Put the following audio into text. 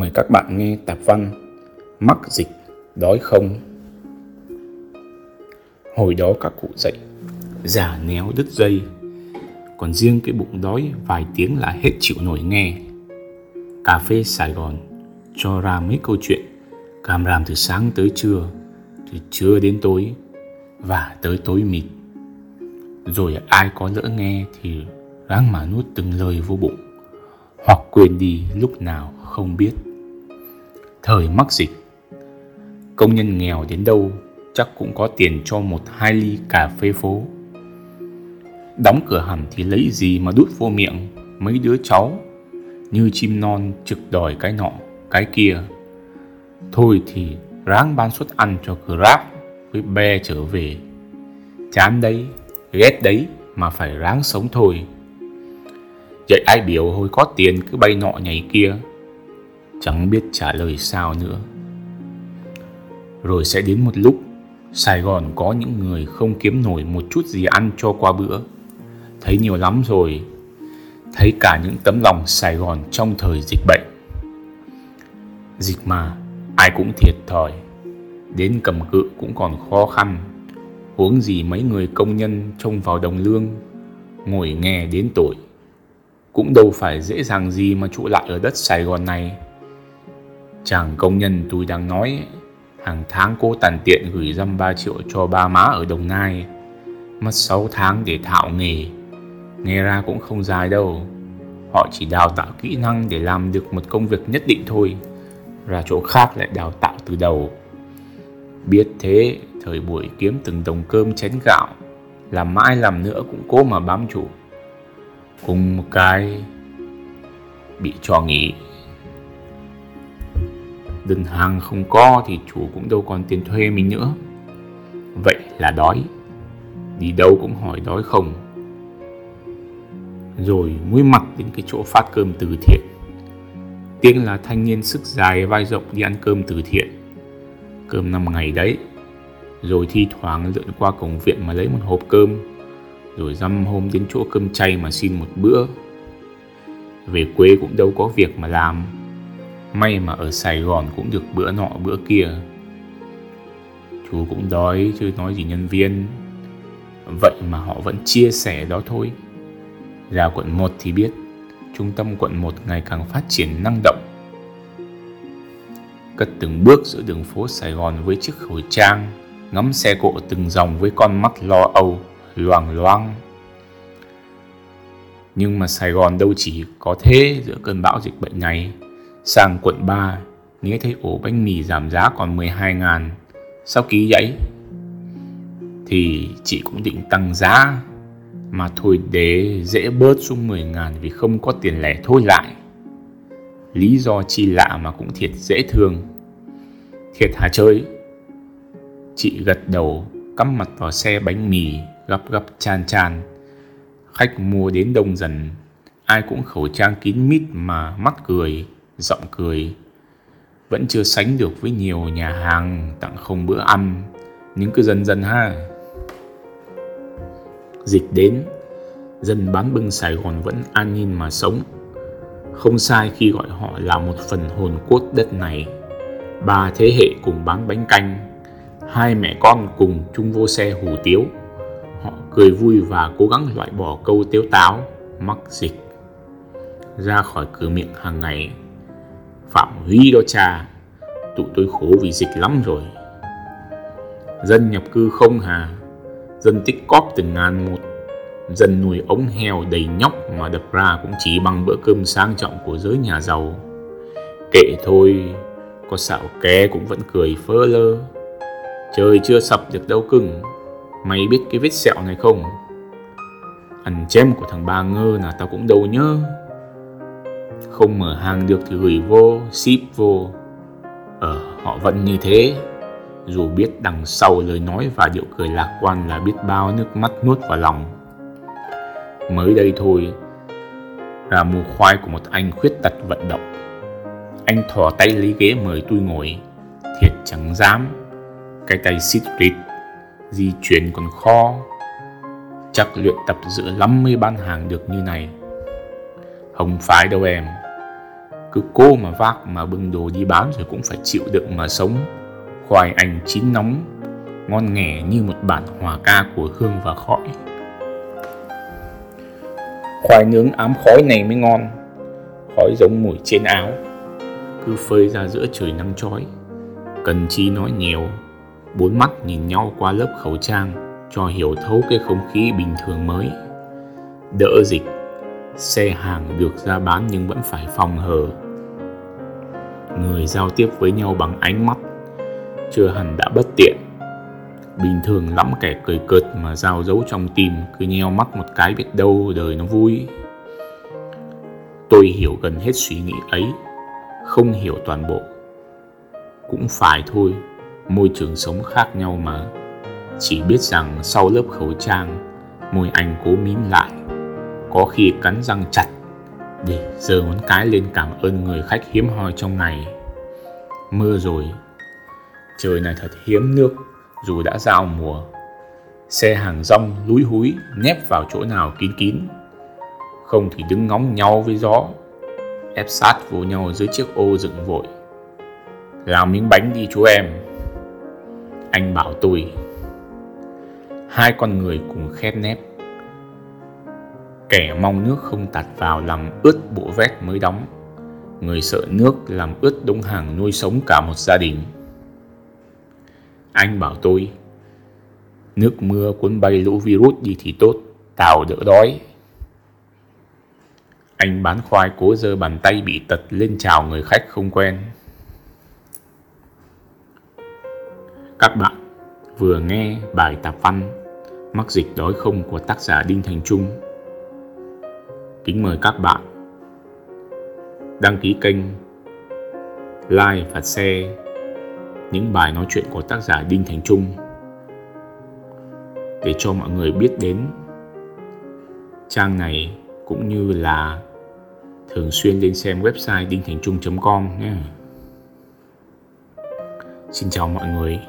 Mời các bạn nghe tạp văn Mắc dịch, đói không. Hồi đó các cụ dậy Giả néo đứt dây Còn riêng cái bụng đói Vài tiếng là hết chịu nổi nghe. Cà phê Sài Gòn Cho ra mấy câu chuyện Càm ràm từ sáng tới trưa Từ trưa đến tối Và tới tối mịt. Rồi ai có lỡ nghe Thì ráng mà nuốt từng lời vô bụng Hoặc quên đi lúc nào không biết thời mắc dịch. Công nhân nghèo đến đâu chắc cũng có tiền cho một hai ly cà phê phố. Đóng cửa hẳn thì lấy gì mà đút vô miệng? Mấy đứa cháu như chim non trực đòi cái nọ, cái kia. Thôi thì ráng ban suất ăn cho grab với be trở về. Chán đấy, ghét đấy mà phải ráng sống thôi. Vậy ai biểu hồi có tiền cứ bay nọ nhảy kia? Chẳng biết trả lời sao nữa. Rồi sẽ đến một lúc, sài gòn có những người không kiếm nổi một chút gì ăn cho qua bữa. Thấy nhiều lắm rồi, thấy cả những tấm lòng sài gòn trong thời dịch bệnh. Dịch mà, ai cũng thiệt thòi. Đến cầm cự cũng còn khó khăn. Huống gì mấy người công nhân trông vào đồng lương, ngồi nghe đến tội. Cũng đâu phải dễ dàng gì mà trụ lại ở đất sài gòn này. Chàng công nhân tôi đang nói Hàng tháng cô tàn tiện gửi dăm 3 triệu cho ba má ở Đồng Nai. Mất 6 tháng để thạo nghề. Nghe ra cũng không dài đâu. Họ chỉ đào tạo kỹ năng để làm được một công việc nhất định thôi Ra chỗ khác lại đào tạo từ đầu. Biết thế, thời buổi kiếm từng đồng cơm chén gạo Làm mãi làm nữa cũng cố mà bám chủ Cùng một cái Bị cho nghỉ đơn hàng không có thì chủ cũng đâu còn tiền thuê mình nữa. Vậy là đói. Đi đâu cũng hỏi đói không. Rồi mũi mặt đến cái chỗ phát cơm từ thiện. Tiếng là thanh niên sức dài vai rộng đi ăn cơm từ thiện. Cơm năm ngày đấy. Rồi thi thoảng lượn qua cổng viện mà lấy một hộp cơm. Rồi dăm hôm đến chỗ cơm chay mà xin một bữa. Về quê cũng đâu có việc mà làm. May mà ở Sài Gòn cũng được bữa nọ bữa kia. Chú cũng đói chứ nói gì nhân viên. Vậy mà họ vẫn chia sẻ đó thôi. Ra quận 1 thì biết Trung tâm quận 1 ngày càng phát triển năng động. Cất từng bước giữa đường phố Sài Gòn với chiếc khẩu trang Ngắm xe cộ từng dòng với con mắt lo âu, loàng loang. Nhưng mà Sài Gòn đâu chỉ có thế giữa cơn bão dịch bệnh này. Sang quận 3, nghe thấy ổ bánh mì giảm giá còn 12 ngàn. Sao ký vậy? Thì chị cũng định tăng giá. Mà thôi để dễ bớt xuống 10 ngàn vì không có tiền lẻ thôi lại. Lý do chi lạ mà cũng thiệt dễ thương. Thiệt hả chơi? Chị gật đầu, cắm mặt vào xe bánh mì, gấp gấp chan chan. Khách mua đến đông dần, ai cũng khẩu trang kín mít mà mắt cười giọng cười. Vẫn chưa sánh được với nhiều nhà hàng tặng không bữa ăn, nhưng cứ dần dần ha. Dịch đến, dân bán bưng sài gòn vẫn an nhiên mà sống. Không sai khi gọi họ là một phần hồn cốt đất này. Ba thế hệ cùng bán bánh canh, hai mẹ con cùng chung vô xe hủ tiếu. Họ cười vui và cố gắng loại bỏ câu tiếu táo, mắc dịch. Ra khỏi cửa miệng hàng ngày Phạm Huy đó cha. Tụi tôi khổ vì dịch lắm rồi. Dân nhập cư không hà. Dân tích cóp từng ngàn một. Dân nuôi ống heo đầy nhóc Mà đập ra cũng chỉ bằng bữa cơm sang trọng của giới nhà giàu. Kệ thôi, Có xạo ké cũng vẫn cười phơ lơ. Trời chưa sập được đâu cưng, Mày biết cái vết sẹo này không? Ăn chém của thằng ba ngơ là tao cũng đâu nhớ không mở hàng được thì gửi vô, ship vô. Ờ họ vẫn như thế. Dù biết đằng sau lời nói và điệu cười lạc quan là biết bao nước mắt nuốt vào lòng. Mới đây thôi là mua khoai của một anh khuyết tật vận động. Anh thò tay lấy ghế mời tôi ngồi. Thiệt chẳng dám. Cái tay xít rít, di chuyển còn khó chắc luyện tập dữ lắm mới bán hàng được như này. Không phải đâu em cứ cô mà vác mà bưng đồ đi bán rồi cũng phải chịu đựng mà sống. Khoai anh chín nóng, ngon nghẻ như một bản hòa ca của hương và khói. Khoai nướng ám khói này mới ngon, khói giống mùi trên áo. Cứ phơi ra giữa trời nắng chói, cần chi nói nhiều. Bốn mắt nhìn nhau qua lớp khẩu trang, cho hiểu thấu cái không khí bình thường mới. Đỡ dịch xe hàng được ra bán nhưng vẫn phải phòng hờ. Người giao tiếp với nhau bằng ánh mắt, chưa hẳn đã bất tiện. Bình thường lắm kẻ cười cợt mà giao dấu trong tim cứ nheo mắt một cái biết đâu đời nó vui. Tôi hiểu gần hết suy nghĩ ấy, không hiểu toàn bộ. Cũng phải thôi, môi trường sống khác nhau mà. Chỉ biết rằng sau lớp khẩu trang, môi anh cố mím lại có khi cắn răng chặt để giơ ngón cái lên cảm ơn người khách hiếm hoi trong ngày. Mưa rồi, trời này thật hiếm nước, dù đã giao mùa. Xe hàng rong lúi húi nép vào chỗ nào kín kín. Không thì đứng ngóng nhau với gió, ép sát vô nhau dưới chiếc ô dựng vội. Làm miếng bánh đi chú em. Anh bảo tôi, hai con người cùng khép nép kẻ mong nước không tạt vào làm ướt bộ vét mới đóng. Người sợ nước làm ướt đống hàng nuôi sống cả một gia đình. Anh bảo tôi, nước mưa cuốn bay lũ virus đi thì tốt Tào đỡ đói. Anh bán khoai cố giơ bàn tay bị tật lên chào người khách không quen. Các bạn vừa nghe bài tạp văn, mắc dịch đói không của tác giả đinh thành trung kính mời các bạn đăng ký kênh, like và share những bài nói chuyện của tác giả Đinh Thành Trung để cho mọi người biết đến trang này cũng như là thường xuyên lên xem website đinh thành trung com nhé. Xin chào mọi người.